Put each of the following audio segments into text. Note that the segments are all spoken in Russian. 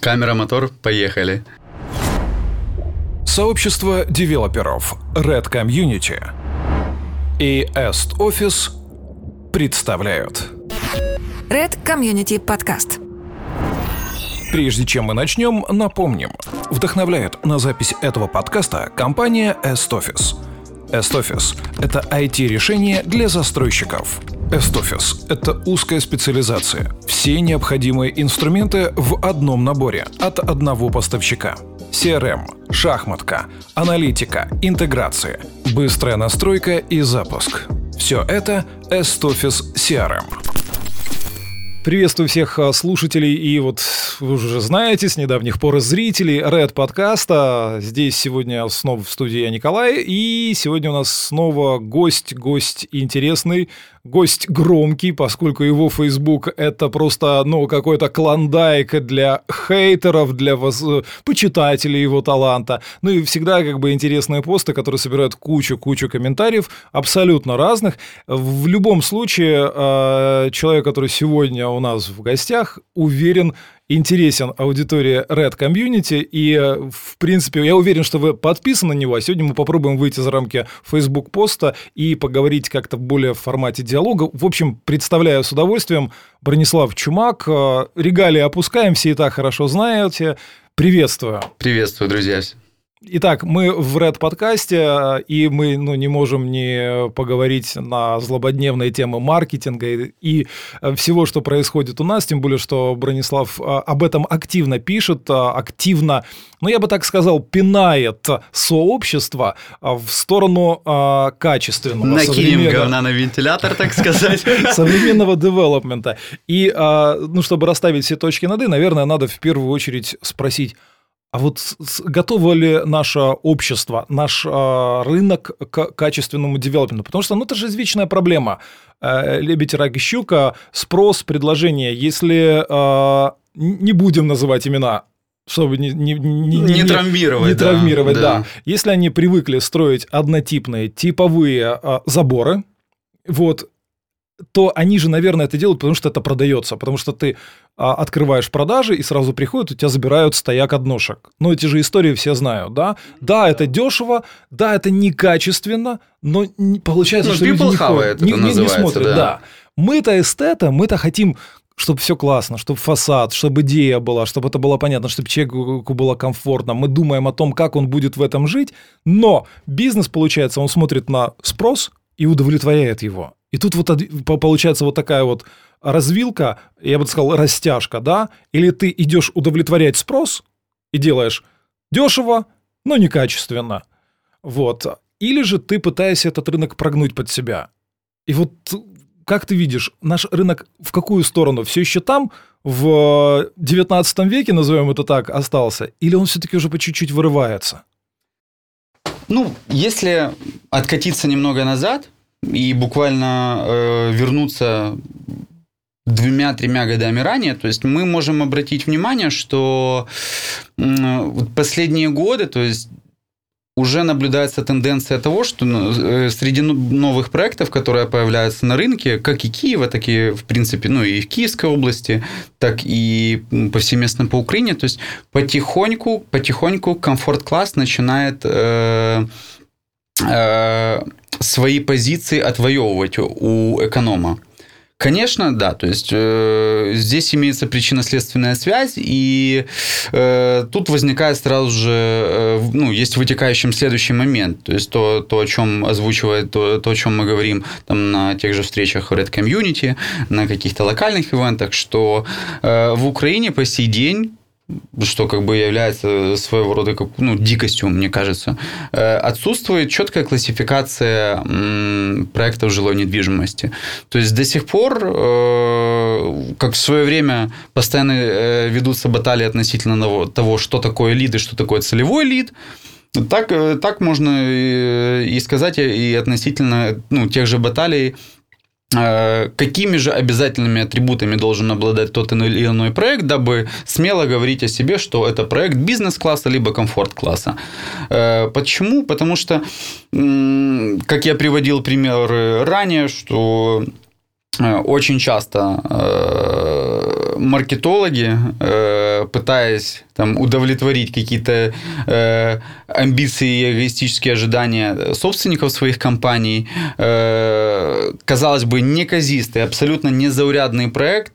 Камера, мотор, поехали. Сообщество девелоперов Red Community и Est Office представляют Red Community Podcast. Прежде чем мы начнем, напомним. Вдохновляет на запись этого подкаста компания Est Office. Est Office – это IT-решение для застройщиков. Office – это узкая специализация. Все необходимые инструменты в одном наборе от одного поставщика. CRM, шахматка, аналитика, интеграция, быстрая настройка и запуск. Все это Office CRM. Приветствую всех а, слушателей и вот вы уже знаете с недавних пор зрителей Red подкаста. Здесь сегодня снова в студии я Николай и сегодня у нас снова гость, гость интересный, гость громкий, поскольку его Facebook это просто, ну, какой-то клондайк для хейтеров, для воз... почитателей его таланта. Ну и всегда как бы интересные посты, которые собирают кучу-кучу комментариев, абсолютно разных. В любом случае, а, человек, который сегодня у нас в гостях, уверен, интересен аудитории Red Community, и, в принципе, я уверен, что вы подписаны на него, а сегодня мы попробуем выйти за рамки Facebook поста и поговорить как-то более в формате диалога. В общем, представляю с удовольствием Бронислав Чумак. Регалии опускаем, все и так хорошо знаете. Приветствую. Приветствую, друзья. Итак, мы в Red подкасте, и мы ну, не можем не поговорить на злободневные темы маркетинга и всего, что происходит у нас, тем более, что Бронислав а, об этом активно пишет, активно, ну, я бы так сказал, пинает сообщество в сторону качественного. Накинем говна на вентилятор, так сказать. Современного девелопмента. И, ну, чтобы расставить все точки над «и», наверное, надо в первую очередь спросить, а вот готово ли наше общество, наш э, рынок к качественному девелопменту? Потому что ну, это же извечная проблема. Э, лебедь, рак и щука, спрос, предложение. Если э, не будем называть имена, чтобы не, не, не, не, не травмировать. Не да, травмировать, да. да. Если они привыкли строить однотипные типовые э, заборы, вот, то они же, наверное, это делают, потому что это продается, потому что ты а, открываешь продажи и сразу приходят, у тебя забирают стояк одношек. Ну, эти же истории все знают, да? Да, это дешево, да, это некачественно, но не, получается, ну, что люди не, ходят, не, не, не смотрят. Да. да. Мы-то эстета, мы-то хотим чтобы все классно, чтобы фасад, чтобы идея была, чтобы это было понятно, чтобы человеку было комфортно. Мы думаем о том, как он будет в этом жить, но бизнес, получается, он смотрит на спрос и удовлетворяет его. И тут вот получается вот такая вот развилка, я бы сказал, растяжка, да? Или ты идешь удовлетворять спрос и делаешь дешево, но некачественно. Вот. Или же ты пытаешься этот рынок прогнуть под себя. И вот как ты видишь, наш рынок в какую сторону? Все еще там, в 19 веке, назовем это так, остался? Или он все-таки уже по чуть-чуть вырывается? Ну, если откатиться немного назад, и буквально э, вернуться двумя-тремя годами ранее, то есть мы можем обратить внимание, что э, последние годы, то есть уже наблюдается тенденция того, что ну, э, среди новых проектов, которые появляются на рынке, как и Киева, так и, в принципе, ну и в Киевской области, так и повсеместно по Украине, то есть потихоньку, потихоньку комфорт-класс начинает э, свои позиции отвоевывать у эконома. Конечно, да. То есть э, здесь имеется причинно-следственная связь, и э, тут возникает сразу же, э, ну, есть вытекающим следующий момент. То есть то, то о чем озвучивает, то, то, о чем мы говорим там, на тех же встречах в Red Community, на каких-то локальных ивентах, что э, в Украине по сей день что как бы является своего рода как, ну, дикостью, мне кажется, э, отсутствует четкая классификация проектов жилой недвижимости. То есть до сих пор, э, как в свое время постоянно э, ведутся баталии относительно того, что такое лид и что такое целевой лид, так, так можно и сказать и относительно ну, тех же баталий какими же обязательными атрибутами должен обладать тот или иной проект, дабы смело говорить о себе, что это проект бизнес-класса либо комфорт-класса. Э, почему? Потому что, как я приводил примеры ранее, что э, очень часто маркетологи э, пытаясь там удовлетворить какие-то э, амбиции и эгоистические ожидания собственников своих компаний, э, казалось бы, неказистый, абсолютно незаурядный проект,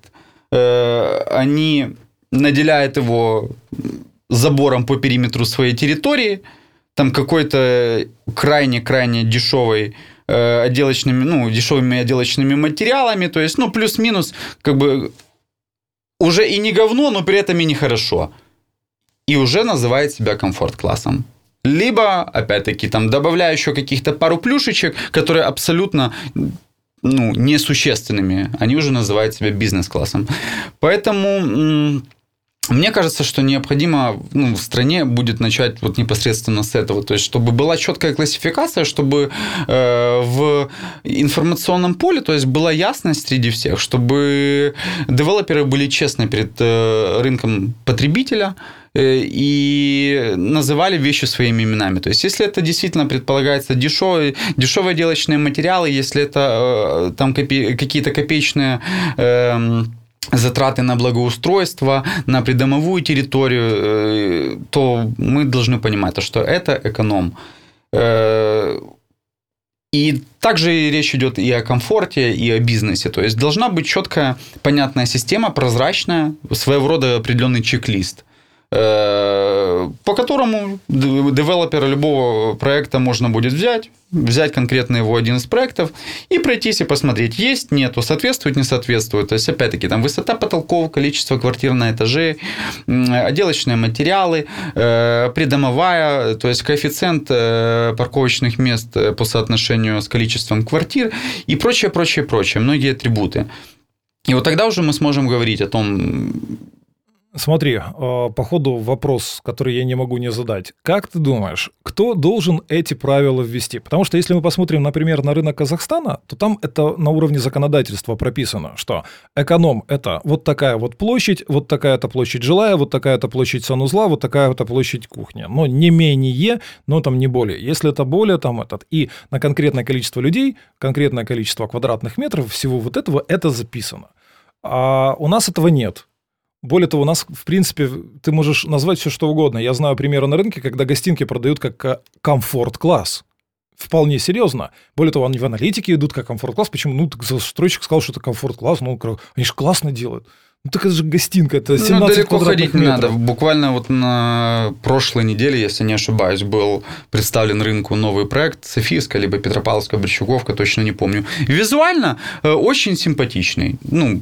э, они наделяют его забором по периметру своей территории, там какой-то крайне-крайне дешевый э, отделочными, ну, дешевыми отделочными материалами, то есть, ну, плюс-минус, как бы уже и не говно, но при этом и нехорошо. И уже называет себя комфорт-классом. Либо, опять-таки, там, добавляя еще каких-то пару плюшечек, которые абсолютно ну, несущественными, они уже называют себя бизнес-классом. Поэтому мне кажется, что необходимо ну, в стране будет начать вот непосредственно с этого, то есть чтобы была четкая классификация, чтобы э, в информационном поле, то есть была ясность среди всех, чтобы девелоперы были честны перед э, рынком потребителя э, и называли вещи своими именами. То есть, если это действительно предполагается дешевые, дешевые делочные материалы, если это э, там копе, какие-то копеечные э, затраты на благоустройство, на придомовую территорию, э, то мы должны понимать, что это эконом. Э, и также речь идет и о комфорте, и о бизнесе. То есть должна быть четкая, понятная система, прозрачная, своего рода определенный чек-лист – по которому девелопера любого проекта можно будет взять, взять конкретно его один из проектов и пройтись и посмотреть, есть, нету, соответствует, не соответствует. То есть, опять-таки, там высота потолков, количество квартир на этаже, отделочные материалы, э, придомовая, то есть коэффициент э, парковочных мест по соотношению с количеством квартир и прочее, прочее, прочее, многие атрибуты. И вот тогда уже мы сможем говорить о том, Смотри, а, по ходу вопрос, который я не могу не задать. Как ты думаешь, кто должен эти правила ввести? Потому что если мы посмотрим, например, на рынок Казахстана, то там это на уровне законодательства прописано, что эконом – это вот такая вот площадь, вот такая-то площадь жилая, вот такая-то площадь санузла, вот такая-то площадь кухни. Но не менее, но там не более. Если это более, там этот. И на конкретное количество людей, конкретное количество квадратных метров всего вот этого, это записано. А у нас этого нет. Более того, у нас, в принципе, ты можешь назвать все, что угодно. Я знаю примеры на рынке, когда гостинки продают как э, комфорт-класс. Вполне серьезно. Более того, они в аналитике идут как комфорт-класс. Почему? Ну, застройщик сказал, что это комфорт-класс. Ну, они же классно делают. Ну, так это же гостинка, это 17 ну, далеко ходить не надо. Буквально вот на прошлой неделе, если не ошибаюсь, был представлен рынку новый проект Софийская, либо Петропавловская Борщуговка, точно не помню. Визуально э, очень симпатичный. Ну,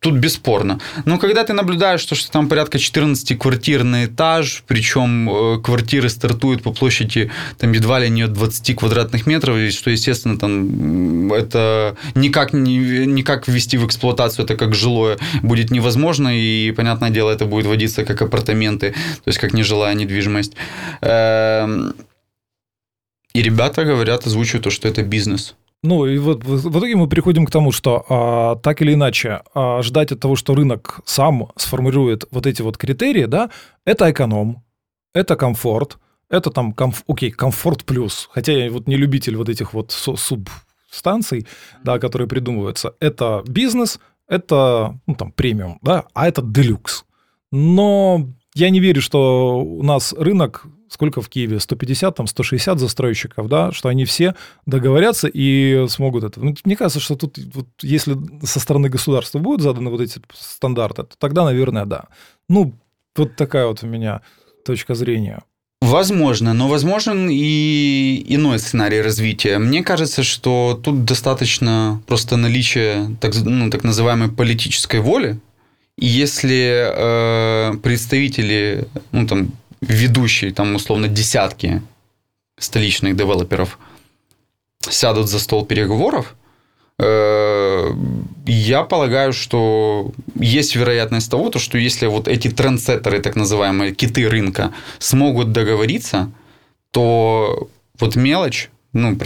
тут бесспорно. Но когда ты наблюдаешь, что, что там порядка 14 квартир на этаж, причем э, квартиры стартуют по площади там едва ли не 20 квадратных метров, и что, естественно, там это никак, никак ввести в эксплуатацию это как жилое будет невозможно, и, понятное дело, это будет вводиться как апартаменты, то есть как нежилая недвижимость. Эм, и ребята говорят, озвучивают то, что это бизнес. Ну, и вот в итоге мы приходим к тому, что а, так или иначе а, ждать от того, что рынок сам сформирует вот эти вот критерии, да, это эконом, это комфорт, это там, комф, окей, комфорт плюс, хотя я вот не любитель вот этих вот субстанций, да, которые придумываются, это бизнес, это, ну, там, премиум, да, а это делюкс. Но я не верю, что у нас рынок сколько в Киеве, 150, там 160 застройщиков, да, что они все договорятся и смогут это. Ну, мне кажется, что тут, вот, если со стороны государства будут заданы вот эти стандарты, то тогда, наверное, да. Ну, вот такая вот у меня точка зрения. Возможно, но возможен и иной сценарий развития. Мне кажется, что тут достаточно просто наличия так, ну, так называемой политической воли. И если э, представители ну, там, ведущие, там, условно, десятки столичных девелоперов сядут за стол переговоров, э, я полагаю, что есть вероятность того, то, что если вот эти трендсеттеры, так называемые киты рынка, смогут договориться, то вот мелочь, ну,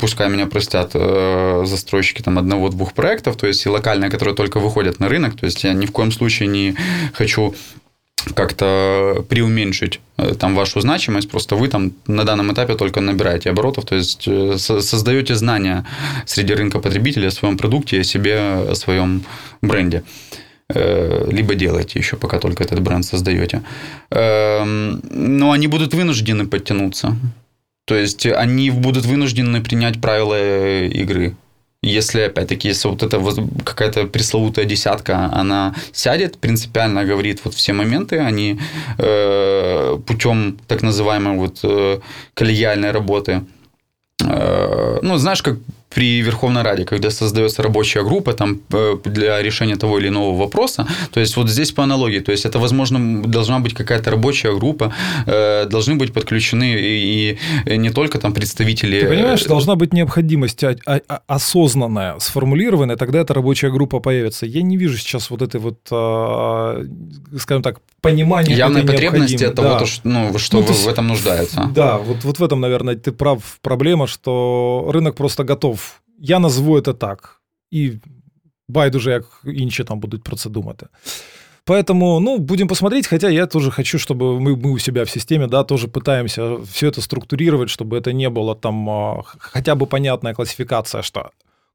пускай меня простят э, застройщики там одного-двух проектов, то есть и локальные, которые только выходят на рынок, то есть я ни в коем случае не хочу как-то преуменьшить э, там вашу значимость, просто вы там на данном этапе только набираете оборотов, то есть э, создаете знания среди рынка потребителей о своем продукте, о себе, о своем бренде. либо делаете еще, пока только этот бренд создаете. Эм, но они будут вынуждены подтянуться. То есть они будут вынуждены принять правила игры. Если, опять-таки, если вот эта какая-то пресловутая десятка, она сядет, принципиально говорит вот все моменты, они э, путем так называемой вот э, коллегиальной работы, э, ну, знаешь, как при Верховной Раде, когда создается рабочая группа там, э, для решения того или иного вопроса. То есть вот здесь по аналогии, то есть это, возможно, должна быть какая-то рабочая группа, э, должны быть подключены и, и не только там представители... Ты понимаешь, должна быть необходимость осознанная, сформулированная, тогда эта рабочая группа появится. Я не вижу сейчас вот этой вот, а, скажем так, понимания Явной потребности от того, да. что, ну, что ну, в, есть, в этом нуждаются. Да, вот, вот в этом, наверное, ты прав. Проблема, что рынок просто готов я назву это так. І байдуже, як інші там будуть про це думати. Поэтому, ну, будем посмотреть, хотя я тоже хочу, чтобы мы, мы у себя в системе, да, тоже пытаемся все это структурировать, чтобы это не было там а, хотя бы понятная классификация, что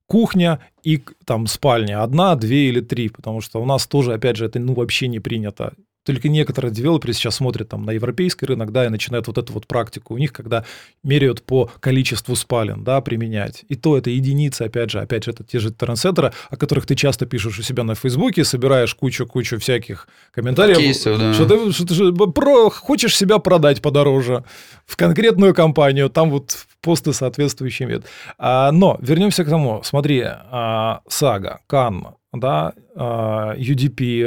кухня и там спальня одна, две или три, потому что у нас тоже, опять же, это ну вообще не принято. Только некоторые девелоперы сейчас смотрят там на европейский рынок, да, и начинают вот эту вот практику у них, когда меряют по количеству спален, да, применять. И то это единицы, опять же, опять же, это те же трансцентры, о которых ты часто пишешь у себя на Фейсбуке, собираешь кучу-кучу всяких комментариев. Кейсов, да. Что ты, что ты про, хочешь себя продать подороже в конкретную компанию, там вот посты соответствующие имеют. А, но вернемся к тому. Смотри, а, Сага, Кан, да, UDP,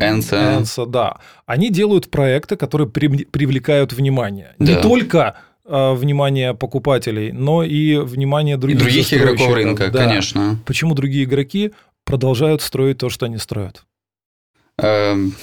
Ensa. Ensa, да, они делают проекты, которые привлекают внимание. Да. Не только внимание покупателей, но и внимание других, и других игроков рынка, да. конечно. Почему другие игроки продолжают строить то, что они строят? Эм,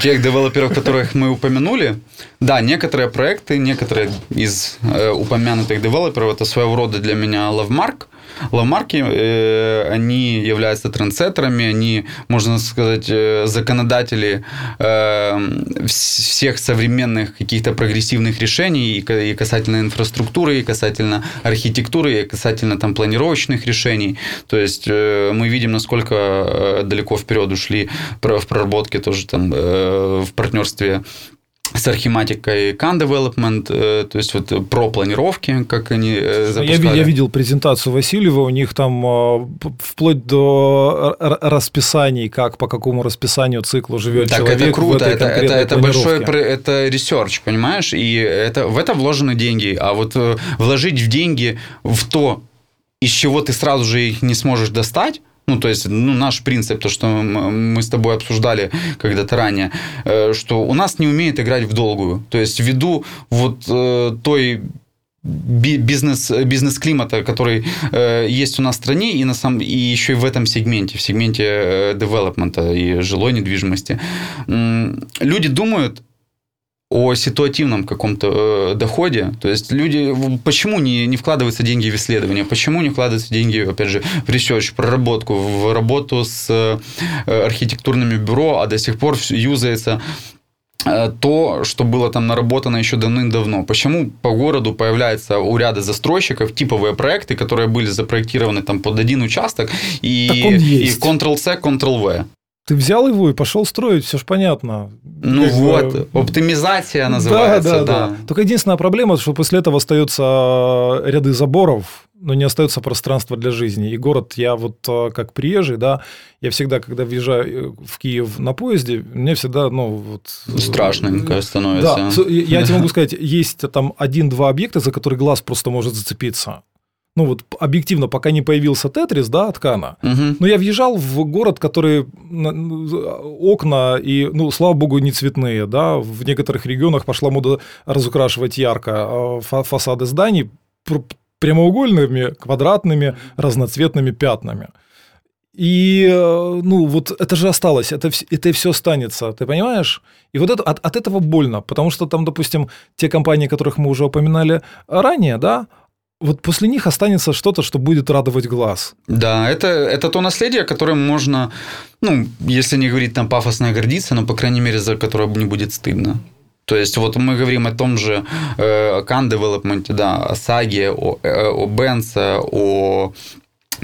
тех девелоперов, которых мы упомянули, да, некоторые проекты, некоторые из э, упомянутых девелоперов, это своего рода для меня лавмарк, Лавмарки, э, они являются трендсеттерами, они, можно сказать, э, законодатели э, всех современных каких-то прогрессивных решений и касательно инфраструктуры, и касательно архитектуры, и касательно там планировочных решений. То есть мы видим, насколько далеко вперед ушли в проработке тоже там в партнерстве с архиматикой KAN Development, э, то есть вот про планировки, как они э, запускали. Я, я видел презентацию Васильева, у них там э, вплоть до расписаний, как по какому расписанию циклу живет так человек. это круто, это, это, это большой это research, понимаешь, и это, в это вложены деньги, а вот вложить в деньги в то, из чего ты сразу же их не сможешь достать, ну, то есть, ну, наш принцип, то, что мы с тобой обсуждали когда-то ранее, э, что у нас не умеет играть в долгую. То есть, ввиду вот э, той бизнес, бизнес-климата, который э, есть у нас в стране и, на самом, и еще и в этом сегменте, в сегменте э, девелопмента и жилой недвижимости. Люди думают о ситуативном каком-то э, доходе. То есть люди, почему не, не вкладываются деньги в исследования, почему не вкладываются деньги, опять же, в research, проработку, в работу с э, архитектурными бюро, а до сих пор юзается э, то, что было там наработано еще давным-давно. Почему по городу появляются у ряда застройщиков типовые проекты, которые были запроектированы там под один участок и, и Ctrl-C, Ctrl-V. Ты взял его и пошел строить, все же понятно. Ну как вот, бы... оптимизация называется. Да, да, да, да. Только единственная проблема, что после этого остаются э, ряды заборов, но не остается пространства для жизни. И город, я вот э, как приезжий, да, я всегда, когда въезжаю э, в Киев на поезде, мне всегда, ну, вот... Страшненько становится. Да, я тебе могу сказать, есть там один-два объекта, за которые глаз просто может зацепиться ну вот объективно, пока не появился Тетрис, да, от Кана, угу. но я въезжал в город, который окна и, ну, слава богу, не цветные, да, в некоторых регионах пошла мода разукрашивать ярко а фасады зданий прямоугольными, квадратными, разноцветными пятнами. И, э, ну, вот это же осталось, это, это все останется, ты понимаешь? И вот это, от, от этого больно, потому что там, допустим, те компании, которых мы уже упоминали ранее, да, вот после них останется что-то, что будет радовать глаз. Да, это, это то наследие, которым можно, ну, если не говорить там пафосно гордиться, но, по крайней мере, за которое не будет стыдно. То есть вот мы говорим о том же э, Khan Development, да, о Саге, о, э, о Бенса, о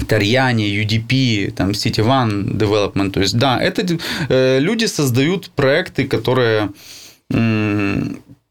Тарьяне, UDP, там City One Development. То есть, да, это э, люди создают проекты, которые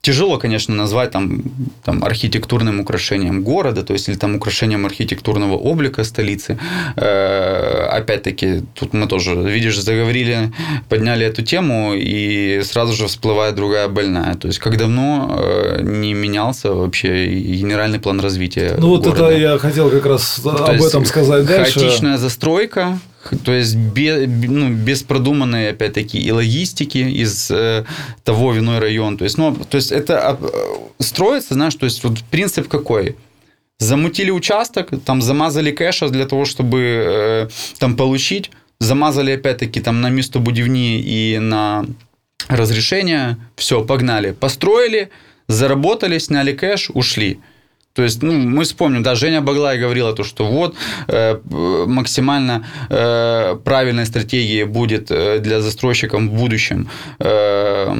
Тяжело, конечно, назвать там, там архитектурным украшением города, то есть или там украшением архитектурного облика столицы. Э, опять-таки, тут мы тоже, видишь, заговорили, подняли эту тему, и сразу же всплывает другая больная. То есть, как давно э, не менялся вообще генеральный план развития Ну, вот города. это я хотел как раз то об этом сказать дальше. Хаотичная застройка, то есть без, ну, без продуманной, опять-таки, и логистики из э, того виной район. То есть, ну, то есть это э, строится, знаешь, то есть вот принцип какой? Замутили участок, там замазали кэша для того, чтобы э, там получить, замазали опять-таки там на место будивни и на разрешение, все, погнали, построили, заработали, сняли кэш, ушли. То есть, ну, мы вспомним, да, Женя Баглай говорила то, что вот э, максимально э, правильной стратегией будет э, для застройщиков в будущем э,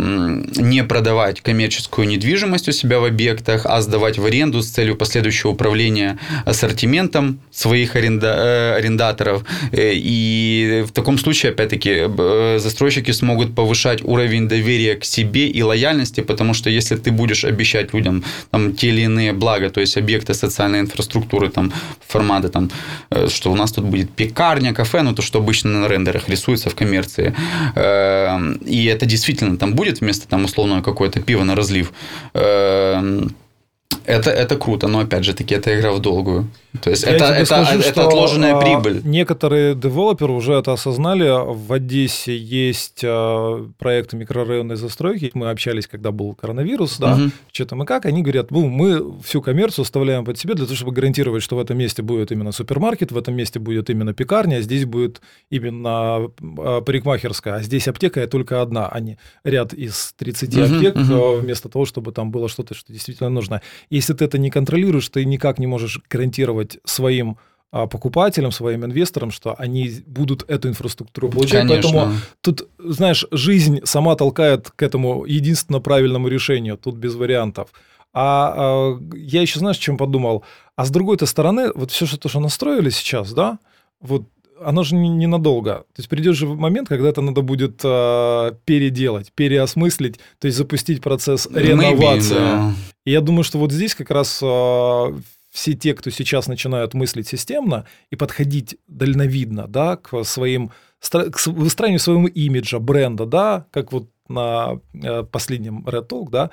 не продавать коммерческую недвижимость у себя в объектах, а сдавать в аренду с целью последующего управления ассортиментом своих аренда, э, арендаторов. Э, и в таком случае, опять-таки, э, застройщики смогут повышать уровень доверия к себе и лояльности, потому что если ты будешь обещать людям там, те или иные блага, то есть объекты социальной инфраструктуры, там, форматы, там, э, что у нас тут будет пекарня, кафе, ну, то, что обычно на рендерах рисуется в коммерции. Э, и это действительно там будет вместо там условного какое-то пиво на разлив. Это, это круто, но опять же таки, это игра в долгую. То есть Я это, это, скажу, это что, отложенная а, прибыль. Некоторые девелоперы уже это осознали. В Одессе есть а, проекты микрорайонной застройки. Мы общались, когда был коронавирус, да, Мгм. что там и как. Они говорят, ну, мы всю коммерцию оставляем под себе для того, чтобы гарантировать, что в этом месте будет именно супермаркет, в этом месте будет именно пекарня, а здесь будет именно а, парикмахерская, а здесь аптека только одна, а не ряд из 30 Мгм, аптек, а, вместо того, чтобы там было что-то, что действительно нужно. Если ты это не контролируешь, ты никак не можешь гарантировать своим а, покупателям, своим инвесторам, что они будут эту инфраструктуру получать. Конечно. Поэтому тут, знаешь, жизнь сама толкает к этому единственно правильному решению. Тут без вариантов. А, а, я еще, знаешь, чем подумал? А с другой-то стороны, вот все, что, что настроили сейчас, да, вот оно же не- ненадолго. То есть придет же момент, когда это надо будет а, переделать, переосмыслить, то есть запустить процесс реновации. Maybe, да. И я думаю, что вот здесь как раз а, все те, кто сейчас начинают мыслить системно и подходить дальновидно, да, к своим к выстраиванию своего имиджа, бренда, да, как вот на э, последнем Red Talk, да,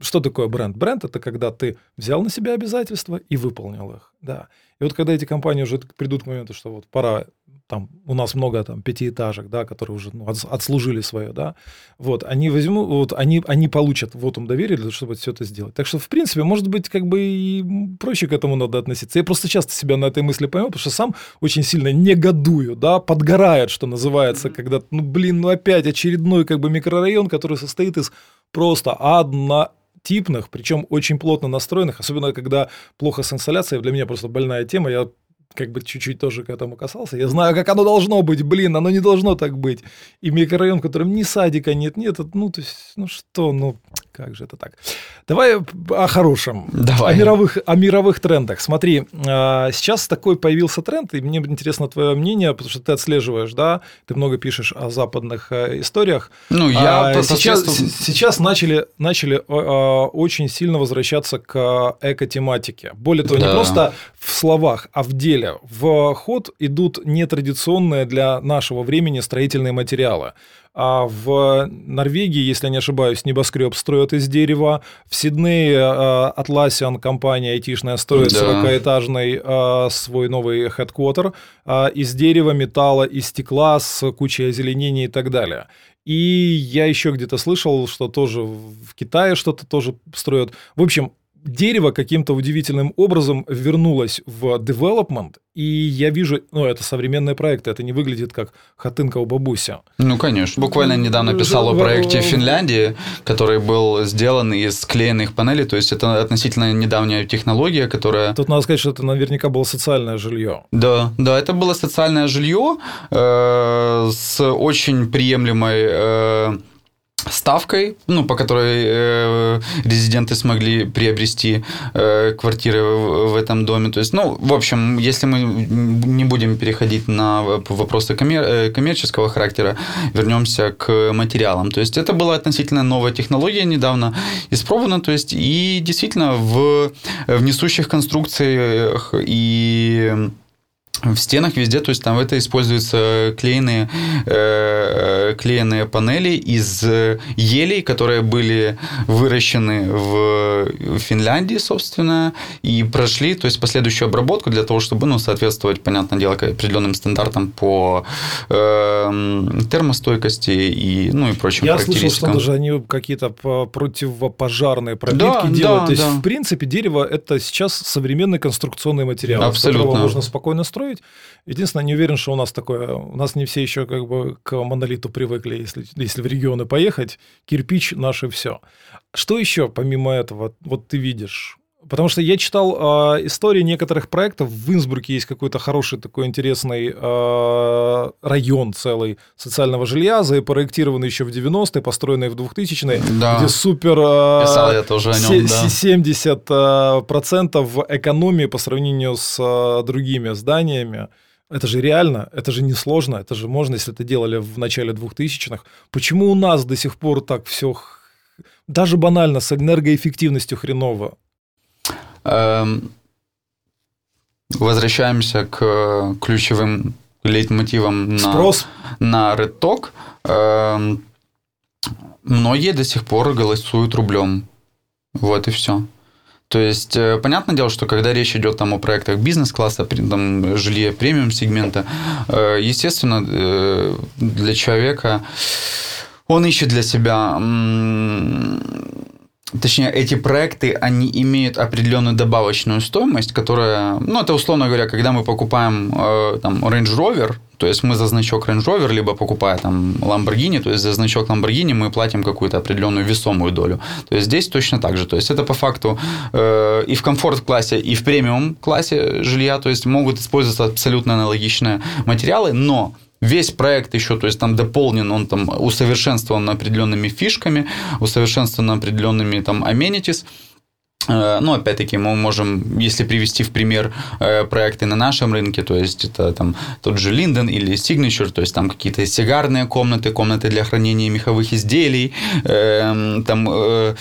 что такое бренд? Бренд это когда ты взял на себя обязательства и выполнил их, да. И вот когда эти компании уже придут к моменту, что вот пора там у нас много там пятиэтажек, да, которые уже ну, отс- отслужили свое, да, вот, они возьмут, вот, они, они получат вот им доверие для того, чтобы все это сделать. Так что, в принципе, может быть, как бы и проще к этому надо относиться. Я просто часто себя на этой мысли поймал, потому что сам очень сильно негодую, да, подгорает, что называется, когда, ну, блин, ну опять очередной как бы микрорайон, который состоит из просто однотипных, причем очень плотно настроенных, особенно когда плохо с инсталляцией, для меня просто больная тема, я как бы чуть-чуть тоже к этому касался. Я знаю, как оно должно быть, блин, оно не должно так быть. И микрорайон, в котором ни садика нет, нет, ну, то есть, ну что, ну, как же это так? Давай о хорошем, Давай. о мировых, о мировых трендах. Смотри, а, сейчас такой появился тренд, и мне интересно твое мнение, потому что ты отслеживаешь, да, ты много пишешь о западных э, историях. Ну, я А, сейчас, с- сейчас начали, начали очень сильно возвращаться к эко-тематике. Более того, не Да. просто в словах, а в деле. В ход идут нетрадиционные для нашего времени строительные материалы. А в Норвегии, если я не ошибаюсь, небоскреб строят из дерева. В Сиднее э, Atlassian, компания айтишная, строит Да. 40-этажный э, свой новый хедквотер э, из дерева, металла и стекла с кучей озеленения и так далее. И я еще где-то слышал, что тоже в Китае что-то тоже строят. В общем, дерево каким-то удивительным образом вернулось в development, и я вижу, ну, это современные проекты, это не выглядит как хатынка у бабуся. Ну, конечно. Буквально недавно писал о В- проекте в- Финляндии, который был сделан из склеенных панелей. То есть это относительно недавняя технология, которая... Тут надо сказать, что это наверняка было социальное жилье. Да, да, это было социальное жилье э, с очень приемлемой э, ставкой, ну, по которой э, резиденты смогли приобрести э, квартиры в, в этом доме. То есть, ну, в общем, если мы не будем переходить на вопросы коммер, э, коммерческого характера, вернемся к материалам. То есть, это была относительно новая технология, недавно испробована. То есть, и действительно в, в несущих конструкциях и в стенах везде, то есть там это используются клееные, э, клееные панели из елей, которые были выращены в Финляндии, собственно, и прошли, то есть последующую обработку для того, чтобы, ну, соответствовать, понятное дело, определенным стандартам по э, термостойкости и, ну, и прочим Я слышал, что даже они какие-то противопожарные пробитки да, делают. Да, то есть, да. в принципе, дерево – это сейчас современный конструкционный материал, Абсолютно. можно спокойно строить строить. Единственное, не уверен, что у нас такое. У нас не все еще как бы к монолиту привыкли, если, если в регионы поехать. Кирпич наше все. Что еще помимо этого вот ты видишь? Потому что я читал э, истории некоторых проектов. В Инсбруке есть какой-то хороший такой интересный э, район целый социального жилья, запроектированный еще в 90-е, построенный в 2000-е, да. где супер... Э, Писал я тоже о нем, да. 70% процентов экономии по сравнению с э, другими зданиями. Это же реально, это же не сложно, это же можно, если это делали в начале 2000-х. Почему у нас до сих пор так все даже банально с энергоэффективностью хреново? Эм, возвращаемся к ключевым лейтмотивам Спрос. на, на Red Talk. Эм, многие до сих пор голосуют рублем. Вот и все. То есть, э, понятное дело, что когда речь идет там о проектах бизнес-класса, там, жилье премиум-сегмента, э, естественно, э, для человека он ищет для себя точнее, эти проекты, они имеют определенную добавочную стоимость, которая, ну, это условно говоря, когда мы покупаем э, там Range Rover, то есть мы за значок Range Rover, либо покупая там Lamborghini, то есть за значок Lamborghini мы платим какую-то определенную весомую долю. То есть здесь точно так же. То есть это по факту э, и в комфорт-классе, и в премиум-классе жилья, то есть могут использоваться абсолютно аналогичные материалы, но весь проект еще, то есть там дополнен, он там усовершенствован определенными фишками, усовершенствован определенными там amenities, Э, ну, опять-таки, мы можем, если привести в пример э, проекты на нашем рынке, то есть это там тот же Linden или Signature, то есть там какие-то сигарные комнаты, комнаты для хранения меховых изделий, эм, там э,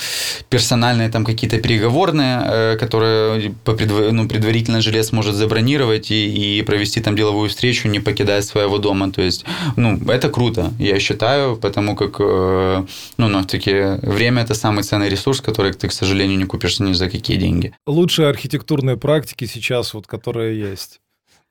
персональные там какие-то переговорные, которые по предв... ну, предварительно жилец может забронировать и, и провести там деловую встречу, не покидая своего дома. То есть, ну, это круто, я считаю, потому как, ну, но таки время это самый ценный ресурс, который ты, к сожалению, не купишь ни за какие деньги. Лучшие архитектурные практики сейчас, вот, которые есть.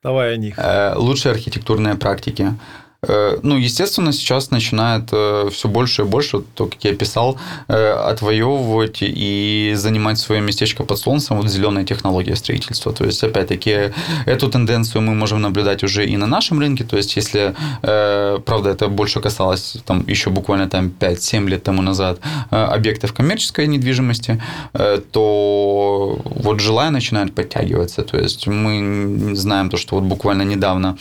Давай о них. Э, лучшие архитектурные практики. Э, ну, естественно, сейчас начинает э, все больше и больше, то, как я писал, э, отвоевывать и занимать свое местечко под солнцем вот зеленая технология строительства. То есть, опять-таки, эту тенденцию мы можем наблюдать уже и на нашем рынке. То есть, если, правда, это больше касалось там, еще буквально там 5-7 лет тому назад объектов коммерческой недвижимости, то вот жилая начинает подтягиваться. То есть, мы знаем то, что вот буквально недавно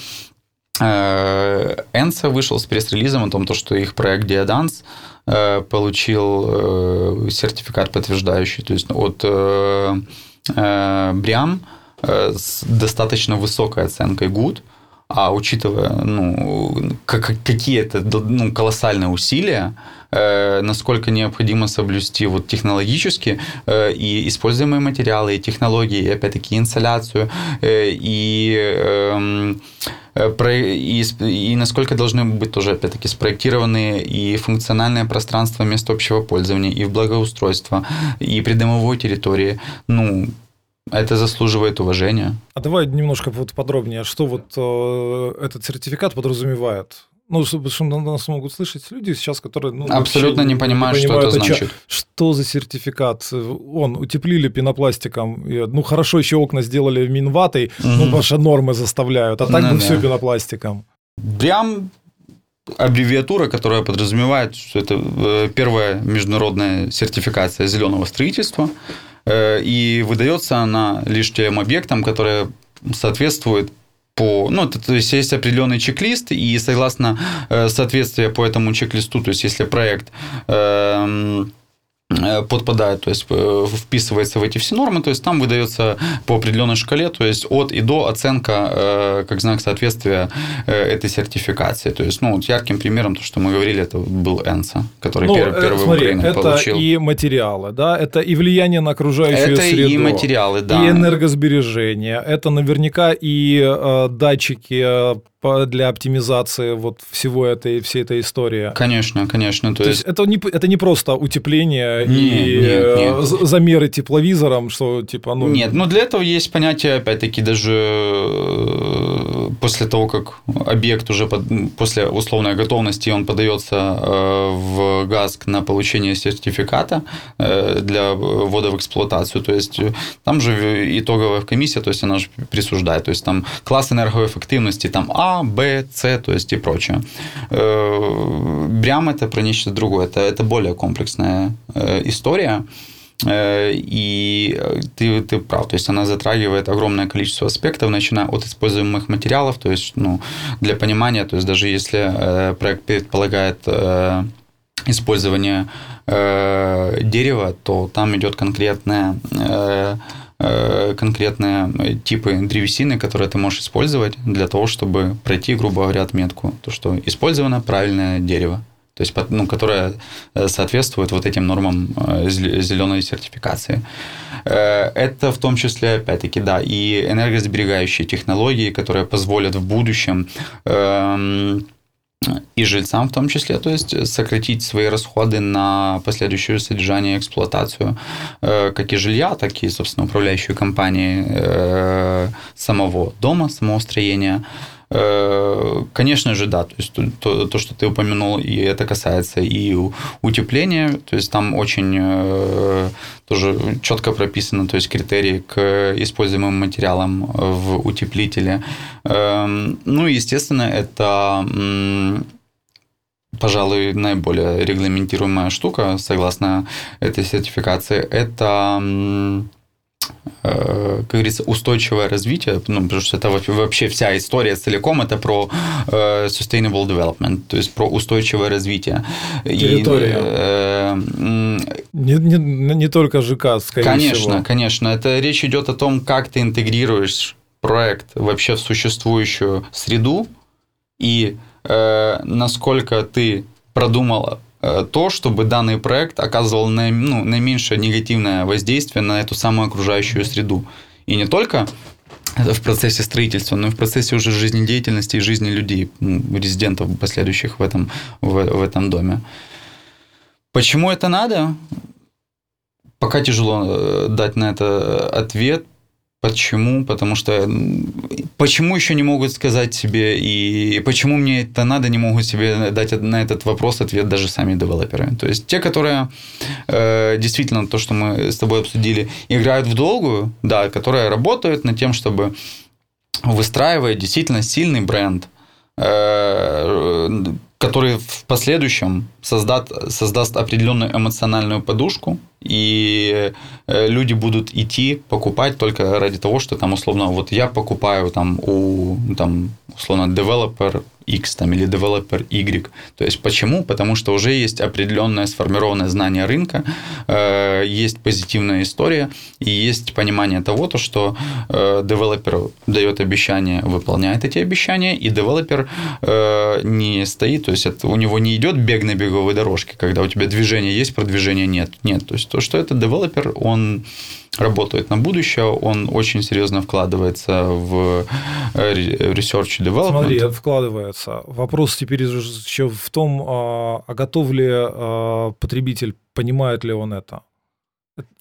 Энса вышел с пресс-релизом о том, что их проект Диаданс э, получил э, сертификат подтверждающий, то есть от Бриам э, с достаточно высокой оценкой Good, а учитывая, ну, какие это ну, колоссальные усилия, насколько необходимо соблюсти вот технологически и используемые материалы, и технологии, и опять-таки инсоляцию, и эм, Э, и, и насколько должны быть тоже, опять-таки, спроектированные и функциональное пространство мест общего пользования, и в благоустройство, и придомовой территории. Ну, это заслуживает уважения. А давай немножко вот подробнее, что вот э, этот сертификат подразумевает? Ну, чтобы, чтобы нас могут слышать люди сейчас, которые... Ну, Абсолютно не понимают, не понимают, что это значит. Что за сертификат? Он утеплили пенопластиком. Ну, хорошо, еще окна сделали минватой, угу. ну, ваши нормы заставляют. А так ну, бы да. все пенопластиком. Прям аббревиатура, которая подразумевает, что это э, первая международная сертификация зеленого строительства. Э, и выдается она лишь тем объектам, которые соответствуют по, ну, это, то есть есть определенный чек-лист, и согласно э, соответствия по этому чек-листу, то есть если проект Э, подпадает, то есть э, вписывается в эти все нормы, то есть там выдается по определенной шкале, то есть от и до оценка э, как знак соответствия этой сертификации. То есть, ну, вот ярким примером, то, что мы говорили, это был Энса, который ну, первый, первый смотри, в Украине это получил. и материалы, да, это и влияние на окружающую это среду. и материалы, да. И энергосбережение, это наверняка и э, датчики для оптимизации вот всего этой всей этой истории. Конечно, конечно. То, то есть... есть это не это не просто утепление нет, и нет, нет. Э, замеры тепловизором, что типа ну нет, но для этого есть понятие опять-таки даже э, после того как объект уже под, после условной готовности он подается э, в ГАСК на получение сертификата для ввода в эксплуатацию, то есть там же итоговая комиссия, то есть она же присуждает, то есть там класс энергоэффективности там А Б, С, то есть и прочее. Э, Брям это про нечто другое, это, это более комплексная э, история. Э, и ты, ты прав, то есть она затрагивает огромное количество аспектов, начиная от используемых материалов, то есть ну, для понимания, то есть даже если проект предполагает использование дерева, то там идет конкретная Э, конкретные э, типы древесины, которые ты можешь использовать для того, чтобы пройти, грубо говоря, отметку, то, что использовано правильное дерево, то есть, ну, которое э, соответствует вот этим нормам зеленой сертификации. Это в том числе, опять-таки, да, и энергосберегающие технологии, которые позволят в будущем эм, и жильцам в том числе, то есть сократить свои расходы на последующее содержание и эксплуатацию э, как и жилья, так и, собственно, управляющей компании э, самого дома, самого строения. Э, конечно же, да, то есть то, то, что ты упомянул, и это касается и утепления, то есть там очень э, тоже четко прописано, то есть критерии к используемым материалам в утеплителе. Эм, ну и, естественно, это пожалуй, наиболее регламентируемая штука, согласно этой сертификации, это как говорится, устойчивое развитие, ну, потому что это вообще вся история целиком, это про э, sustainable development, то есть про устойчивое развитие. Территория. И, э, не, не, не только ЖК, скорее конечно, всего. Конечно, конечно. Это речь идет о том, как ты интегрируешь проект вообще в существующую среду и э, насколько ты продумал Э, то, чтобы данный проект оказывал ну, наименьшее негативное воздействие на эту самую окружающую среду. И не только в процессе строительства, но и в процессе уже жизнедеятельности и жизни людей, резидентов, последующих в этом, в, в этом доме. Почему это надо? Пока тяжело э, дать на это ответ, Почему? Потому что почему еще не могут сказать себе и почему мне это надо, не могут себе дать на этот вопрос ответ даже сами девелоперы. То есть те, которые э, действительно то, что мы с тобой обсудили, играют в долгую, да, которые работают над тем, чтобы выстраивать действительно сильный бренд, э, который в последующем создаст, создаст определенную эмоциональную подушку, и э, люди будут идти покупать только ради того, что там условно вот я покупаю там у там условно developer X там, или developer Y. То есть почему? Потому что уже есть определенное сформированное знание рынка, э, есть позитивная история и есть понимание того, то, что э, девелопер дает обещание, выполняет эти обещания, и девелопер не стоит, то есть это, у него не идет бег на беговой дорожке, когда у тебя движение есть, продвижения нет. Нет, то есть то, что это девелопер, он работает на будущее, он очень серьезно вкладывается в э, research development. Смотри, вкладывается. Вопрос теперь еще в том, а, а готов ли а, потребитель, понимает ли он это.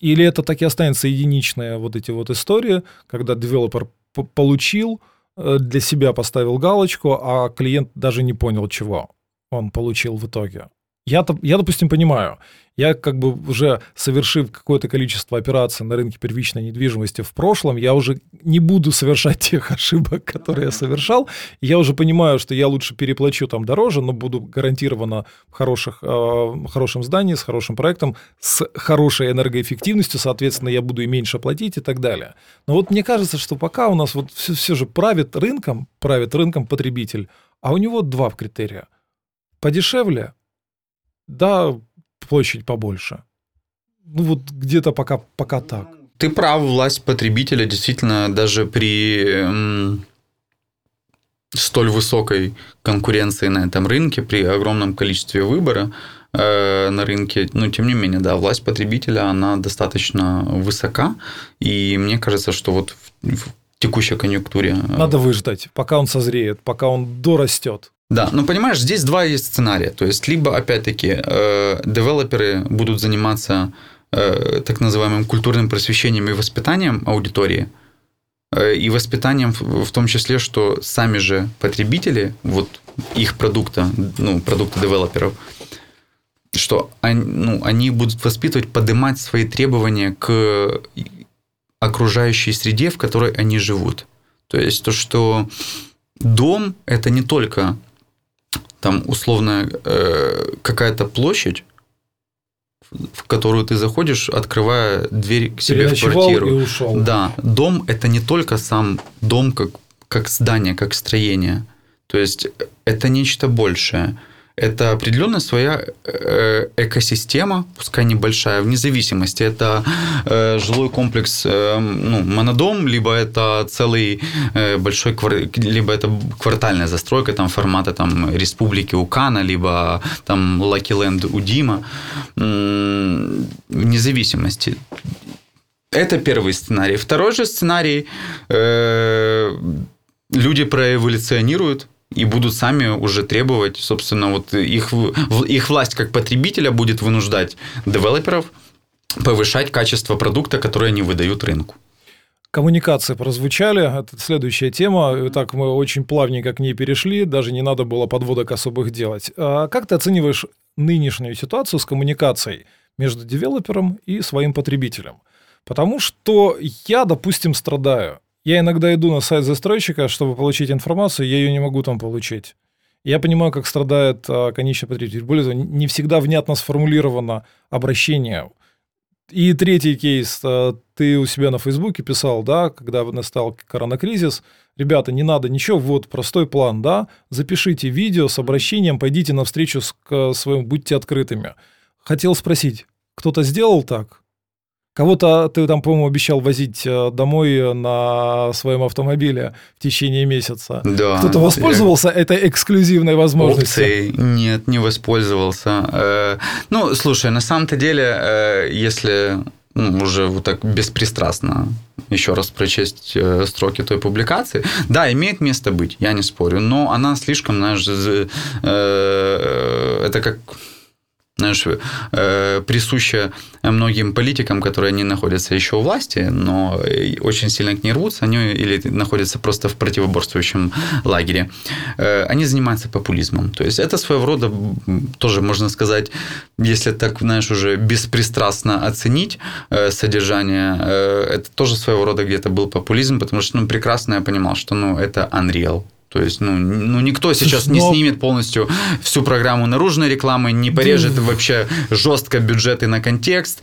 Или это так и останется единичная вот эти вот истории, когда девелопер получил, э, для себя поставил галочку, а клиент даже не понял, чего он получил в итоге. Я, я, допустим, понимаю, я как бы уже совершив какое-то количество операций на рынке первичной недвижимости в прошлом, я уже не буду совершать тех ошибок, которые я совершал. Я уже понимаю, что я лучше переплачу там дороже, но буду гарантированно в хороших, э, хорошем здании, с хорошим проектом, с хорошей энергоэффективностью, соответственно, я буду и меньше платить и так далее. Но вот мне кажется, что пока у нас вот все, все же правит рынком, правит рынком потребитель, а у него два критерия. Подешевле, да, площадь побольше. Ну вот где-то пока, пока так. Ты прав, власть потребителя действительно даже при столь высокой конкуренции на этом рынке, при огромном количестве выбора э, на рынке, но тем не менее, да, власть потребителя, она достаточно высока, и мне кажется, что вот в, в текущей конъюнктуре... Э, Надо выждать, пока он созреет, пока он дорастет. Да, ну понимаешь, здесь два есть сценария. То есть, либо, опять-таки, э, девелоперы будут заниматься э, так называемым культурным просвещением и воспитанием аудитории, э, и воспитанием в, в том числе, что сами же потребители, вот их продукта, ну, продукта девелоперов, что они, ну, они будут воспитывать, поднимать свои требования к окружающей среде, в которой они живут. То есть то, что дом – это не только там условно э, какая-то площадь, в которую ты заходишь, открывая дверь к себе в квартиру. И ушел. Да, дом это не только сам дом как, как здание, как строение. То есть это нечто большее это определенная своя э, экосистема, пускай небольшая, вне зависимости. Это э, жилой комплекс, э, ну, монодом, либо это целый большой, либо это квартальная застройка там формата там Республики Укана, либо там Land у Дима. Вне зависимости. Это первый сценарий. Второй же сценарий люди проэволюционируют и будут сами уже требовать, собственно, вот их, их власть как потребителя будет вынуждать девелоперов повышать качество продукта, который они выдают рынку. Коммуникации прозвучали, это следующая тема. Так мы очень плавненько к ней перешли, даже не надо было подводок особых делать. А как ты оцениваешь нынешнюю ситуацию с коммуникацией между девелопером и своим потребителем? Потому что я, допустим, страдаю. Я иногда иду на сайт застройщика, чтобы получить информацию, я ее не могу там получить. Я понимаю, как страдает а, конечный потребитель. Более того, не всегда внятно сформулировано обращение. И третий кейс. А, ты у себя на Фейсбуке писал, да, когда настал коронакризис. Ребята, не надо ничего, вот простой план, да. Запишите видео с обращением, пойдите навстречу с, к своему, будьте открытыми. Хотел спросить, кто-то сделал так? Кого-то ты там, по-моему, обещал возить э, домой на своем автомобиле в течение месяца. Да. Кто-то воспользовался я... этой эксклюзивной возможностью? Опцией нет, не воспользовался. Э, ну, слушай, на самом-то деле, э, если ну, уже вот так беспристрастно еще раз прочесть строки той публикации. Да, имеет место быть, я не спорю, но она слишком, знаешь, это как знаешь, э, присуща многим политикам, которые не находятся еще у власти, но очень сильно к ней рвутся, они или находятся просто в противоборствующем лагере. Э, они занимаются популизмом. То есть это своего рода, тоже можно сказать, если так, знаешь, уже беспристрастно оценить э, содержание, это тоже своего рода где-то был популизм, потому что ну, прекрасно я понимал, что ну, это unreal. То есть, ну, ну никто сейчас Но... не снимет полностью всю программу наружной рекламы, не порежет да. вообще жестко бюджеты на контекст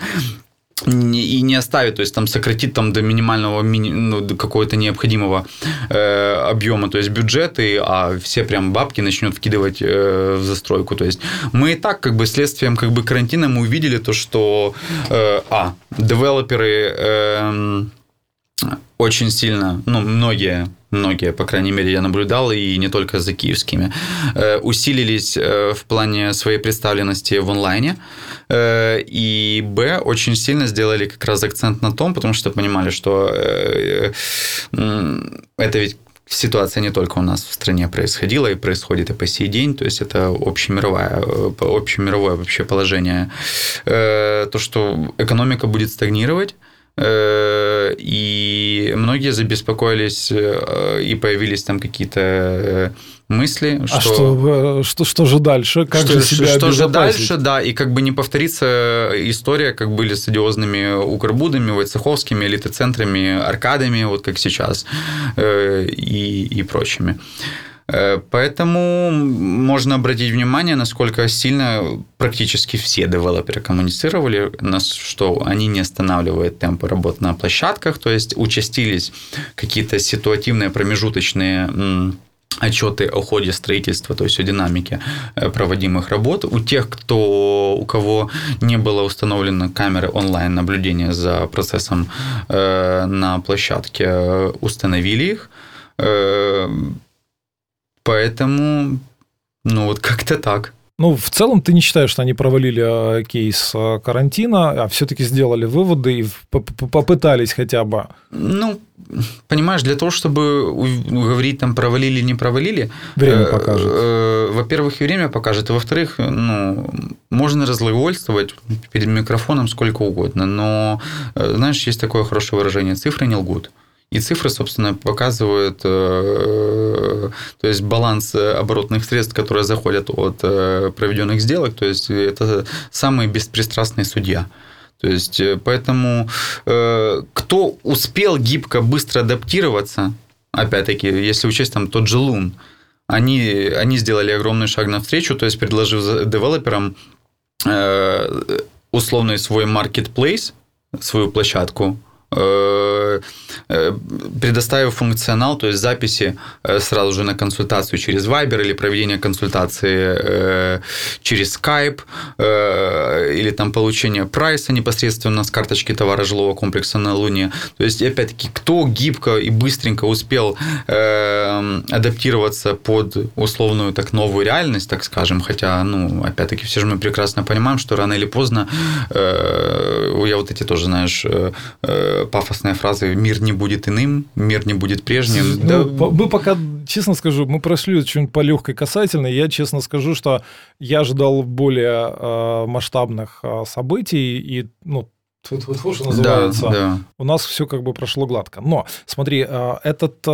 и не оставит, то есть там сократит там до минимального мини, ну, до какого-то необходимого э, объема, то есть бюджеты, а все прям бабки начнет вкидывать э, в застройку. То есть мы и так как бы следствием как бы карантина мы увидели то, что э, а девелоперы э, очень сильно, ну многие многие, по крайней мере, я наблюдал, и не только за киевскими, э, усилились э, в плане своей представленности в онлайне. Э, и Б, очень сильно сделали как раз акцент на том, потому что понимали, что это ведь ситуация не только у нас в стране происходила и происходит и по сей день, то есть это общемировое, общемировое вообще положение. То, что экономика будет стагнировать, и многие забеспокоились, э, и появились там какие-то э, мысли, а что... что, что, что же дальше? Как что, же себя Что же дальше, да, и как бы не повторится история, как были с одиозными Укрбудами, Войцеховскими, элиты-центрами, аркадами, вот как сейчас, и, и прочими. Э, поэтому можно обратить внимание, насколько сильно практически все девелоперы коммуницировали, что они не останавливают темпы работы на площадках, то есть участились какие-то ситуативные промежуточные отчеты о ходе строительства, то есть о динамике э, проводимых работ. У тех, кто, у кого не было установлено камеры онлайн наблюдения за процессом э, на площадке, установили их Поэтому, ну вот как-то так. Ну, в целом ты не считаешь, что они провалили а, кейс а, карантина, а все-таки сделали выводы и попытались хотя бы? Ну, понимаешь, для того, чтобы говорить там провалили, не провалили... Время э, покажет. Э, во-первых, время покажет, а во-вторых, ну, можно разглагольствовать перед микрофоном сколько угодно, но, э, знаешь, есть такое хорошее выражение, цифры не лгут. И цифры, собственно, показывают э, то есть баланс оборотных средств, которые заходят от э, проведенных сделок. То есть это самый беспристрастный судья. То есть э, поэтому кто успел гибко, быстро адаптироваться, опять-таки, если учесть там тот же Лун, они, они сделали огромный шаг навстречу, то есть предложив девелоперам условный свой marketplace, свою площадку, предоставив функционал, то есть записи э, сразу же на консультацию через Viber или проведение консультации через Skype или там получение прайса непосредственно с карточки товара жилого комплекса на Луне. То есть, опять-таки, кто гибко и быстренько успел адаптироваться под условную так новую реальность, так скажем, хотя, ну, опять-таки, все же мы прекрасно понимаем, что рано или поздно я вот эти тоже, знаешь, пафосные фразы «мир не будет иным», «мир не будет прежним». Ну, да. Мы пока, честно скажу, мы прошли очень по легкой касательной. Я честно скажу, что я ожидал более э, масштабных э, событий и, ну, Тут вот что называется. Да, да. У нас все как бы прошло гладко. Но смотри, э, этот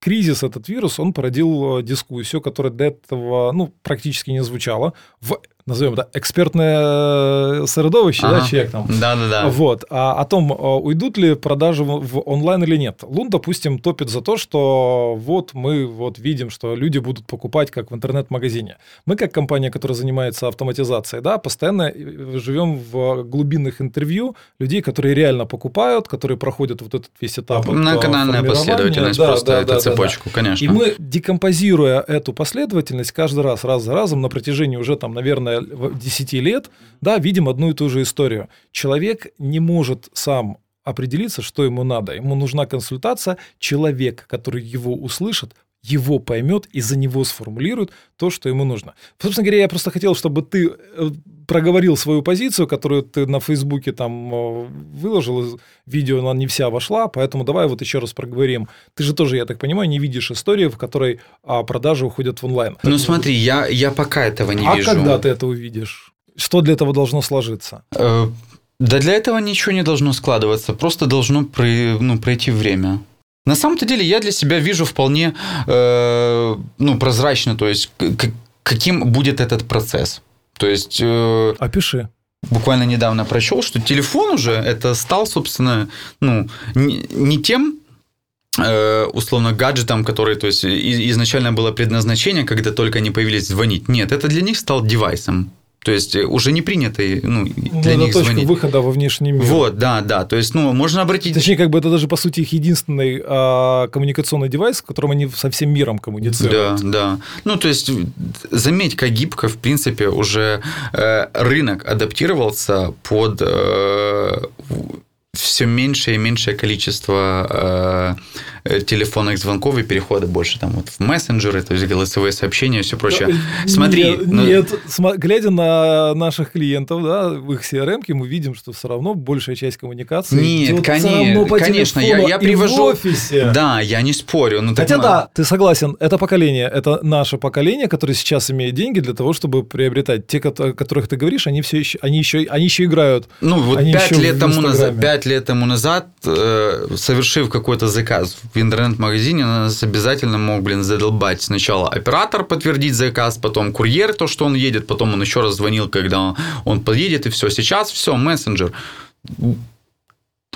кризис, этот вирус, он породил дискуссию, которая до этого ну, практически не звучала в назовем это, экспертное средовище, ага. да, человек там. Да-да-да. Вот. А о том, а, уйдут ли продажи в онлайн или нет. Лун, допустим, топит за то, что вот мы вот видим, что люди будут покупать как в интернет-магазине. Мы, как компания, которая занимается автоматизацией, да, постоянно э, живем в глубинных интервью людей, которые реально покупают, которые проходят вот этот весь этап. Многоканальная последовательность, да, просто да, эту да, цепочку, да, да. конечно. И мы, декомпозируя эту последовательность каждый раз, раз за разом, на протяжении уже там, наверное, 10 лет, да, видим одну и ту же историю. Человек не может сам определиться, что ему надо. Ему нужна консультация человека, который его услышит, его поймет и за него сформулирует то, что ему нужно. Собственно говоря, я просто хотел, чтобы ты э, проговорил свою позицию, которую ты на Фейсбуке там э, выложил, видео она не вся вошла, поэтому давай вот еще раз проговорим. Ты же тоже, я так понимаю, не видишь истории, в которой а, продажи уходят в онлайн. Ну смотри, я, я пока этого не а вижу. А когда ты это увидишь? Что для этого должно сложиться? Э, да для этого ничего не должно складываться, просто должно при, ну, пройти время. На самом-то деле я для себя вижу вполне э, ну, прозрачно, то есть каким будет этот процесс. То есть... Э, Опиши. Буквально недавно прочел, что телефон уже это стал, собственно, ну, не, не тем э, условно гаджетом, который, то есть изначально было предназначение, когда только они появились звонить. Нет, это для них стал девайсом. То есть э, уже не принято ну, для ну, них точка звонить. выхода во внешний мир. Вот, да, да. То есть, ну, можно обратить... Точнее, как бы это даже, по сути, их единственный а, коммуникационный девайс, которым они со всем миром коммуницируют. Да, да. Ну, то есть, заметь, как гибко, в принципе, уже э, рынок адаптировался под э, все меньшее и меньшее количество э, телефонных звонков и перехода больше там вот в мессенджеры, то есть голосовые сообщения и все прочее. Да, Смотри, Нет, ну, нет, сма- глядя на наших клиентов, да, в их CRM, мы видим, что все равно большая часть коммуникации Нет, идет коне- всё равно по конечно, я- я привожу- в офисе. да, я не спорю. Ну, так Хотя мы- да, ты согласен, это поколение, это наше поколение, которое сейчас имеет деньги для того, чтобы приобретать. Те, о которых ты говоришь, они все еще, они еще, они еще играют. Ну, вот пять лет, тому назад, пять лет тому назад, э, совершив какой-то заказ в интернет-магазине, нас обязательно мог, блин, задолбать сначала оператор подтвердить заказ, потом курьер, то, что он едет, потом он еще раз звонил, когда он, он подъедет, и все. Сейчас все, мессенджер.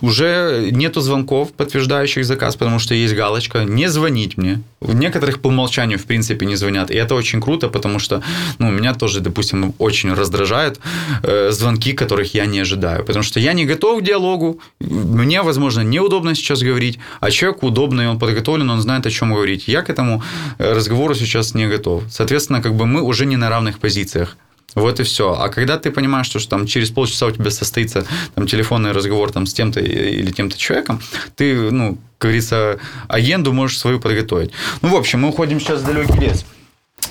Уже нету звонков, подтверждающих заказ, потому что есть галочка «не звонить мне». В некоторых по умолчанию, в принципе, не звонят. И это очень круто, потому что ну, меня тоже, допустим, очень раздражают э, звонки, которых я не ожидаю. Потому что я не готов к диалогу, мне, возможно, неудобно сейчас говорить, а человеку удобно, и он подготовлен, он знает, о чем говорить. Я к этому э, разговору сейчас не готов. Соответственно, как бы мы уже не на равных позициях. Вот и все. А когда ты понимаешь, что, что там через полчаса у тебя состоится там, телефонный разговор там, с тем-то или тем-то человеком, ты, ну, как говорится, агенду можешь свою подготовить. Ну, в общем, мы уходим сейчас в далекий лес.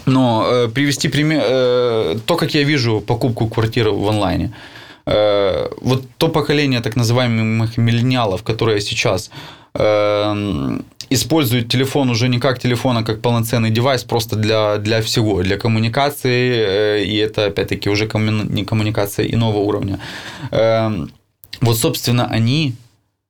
Но э, привести пример, э, то, как я вижу покупку квартиры в онлайне. Э, вот то поколение так называемых миллениалов, которое сейчас используют телефон уже не как телефон, а как полноценный девайс просто для, для всего, для коммуникации, э, и это, опять-таки, уже комму- не коммуникация иного уровня. Э, Вот, собственно, они,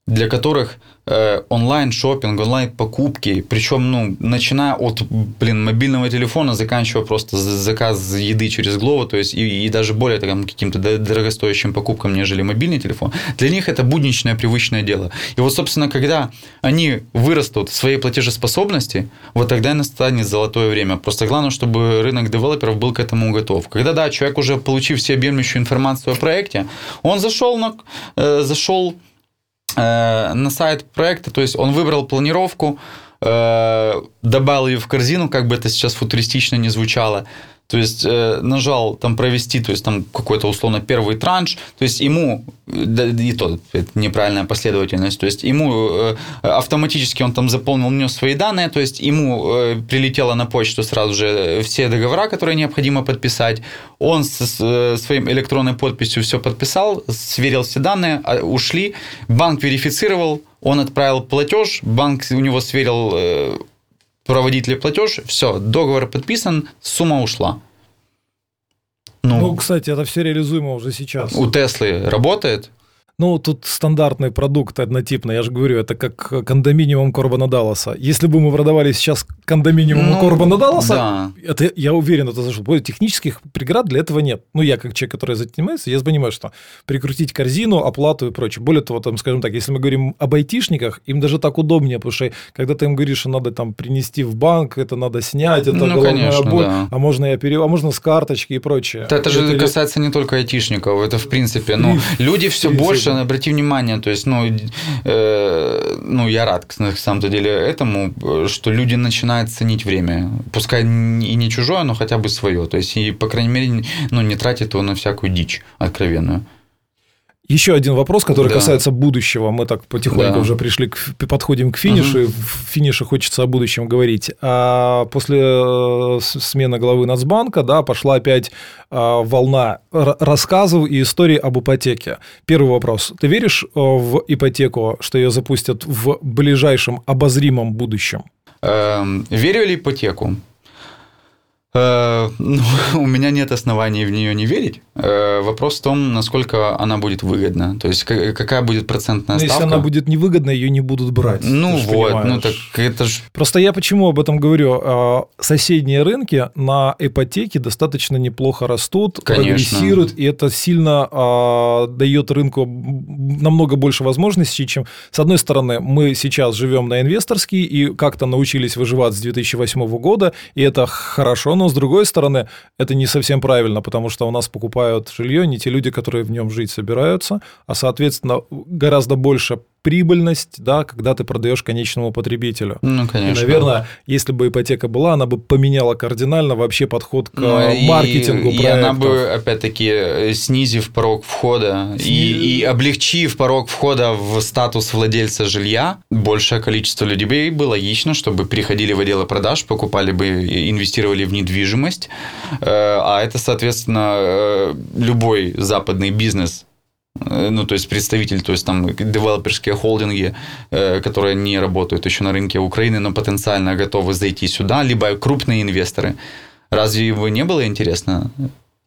для которых э, онлайн-шопинг, онлайн-покупки, причем, ну, начиная от, блин, мобильного телефона, заканчивая просто заказ еды через Глово, то есть и, и даже более там, каким-то дорогостоящим покупкам, нежели мобильный телефон, для них это будничное, привычное дело. И вот, собственно, когда они вырастут в своей платежеспособности, вот тогда и настанет золотое время. Просто главное, чтобы рынок девелоперов был к этому готов. Когда, да, человек уже получив всеобъемлющую информацию о проекте, он зашел на, э, зашел на сайт проекта, то есть он выбрал планировку, э, добавил ее в корзину, как бы это сейчас футуристично не звучало, то есть э, нажал там провести, то есть там какой-то условно первый транш, то есть ему, да, и то это неправильная последовательность, то есть ему э, автоматически он там заполнил внес свои данные, то есть ему э, прилетело на почту сразу же все договора, которые необходимо подписать, он со своим электронной подписью все подписал, сверил все данные, а, ушли, банк верифицировал, он отправил платеж, банк у него сверил проводить ли платеж, все, договор подписан, сумма ушла. Ну, Ну, кстати, это все реализуемо уже сейчас. у Теслы работает, Ну, тут стандартный продукт однотипный, я же говорю, это как кондоминиум Корбана Далласа. Если бы мы продавали сейчас кондоминиум Ну, Корбана Далласа, да. это, я уверен, это зашло. Технических преград для этого нет. Ну, я как человек, который занимается, я понимаю, что прикрутить корзину, оплату и прочее. Более того, там, скажем так, если мы говорим об айтишниках, им даже так удобнее, потому что когда ты им говоришь, что надо там принести в банк, это надо снять, это Ну, головная конечно, боль, да. а можно я перев... а можно с карточки и прочее. Да, это же или- касается не только айтишников, это в принципе, ну, люди все принципе. Больше, обрати внимание, то есть, ну, э, ну, я рад, на самом-то деле, этому, что люди начинают ценить время, пускай и не чужое, но хотя бы свое, то есть, и, по крайней мере, ну, не тратить его на всякую дичь откровенную. Еще один вопрос, который Да. касается будущего. Мы так потихоньку Да. уже пришли, к, подходим к финишу. и В финише хочется о будущем говорить. А после э, смены главы Нацбанка, да, пошла опять а, волна рассказов и историй об ипотеке. Первый вопрос. Ты веришь э, в ипотеку, что ее запустят в ближайшем обозримом будущем? Эм, Верю ли ипотеку? Э, ну, у меня нет оснований в нее не верить. Э, Вопрос в том, насколько она будет выгодна. То есть, ка- какая будет процентная Но если ставка. она будет невыгодна, ее не будут брать. Ну вот, ну понимаешь. так это же... Просто я почему об этом говорю? А, Соседние рынки на ипотеке достаточно неплохо растут, Конечно. прогрессируют, и это сильно а, дает рынку намного больше возможностей, чем... С одной стороны, мы сейчас живем на инвесторский и как-то научились выживать с 2008 года, и это хорошо, но с другой стороны, это не совсем правильно, потому что у нас покупают жилье не те люди, которые в нем жить собираются, а, соответственно, гораздо больше прибыльность, да, когда ты продаешь конечному потребителю. Ну, конечно. И, наверное, если бы ипотека была, она бы поменяла кардинально вообще подход к Ну, и- маркетингу и, она проектов. бы, опять-таки, снизив порог входа и, Сни- и облегчив порог входа в статус владельца жилья, большее количество людей было логично, чтобы переходили в отделы продаж, покупали бы, и инвестировали в недвижимость. Э, А это, соответственно, э, любой западный бизнес ну, то есть представитель, то есть там девелоперские холдинги, э, которые не работают еще на рынке Украины, но потенциально готовы зайти сюда, либо крупные инвесторы. Разве его не было интересно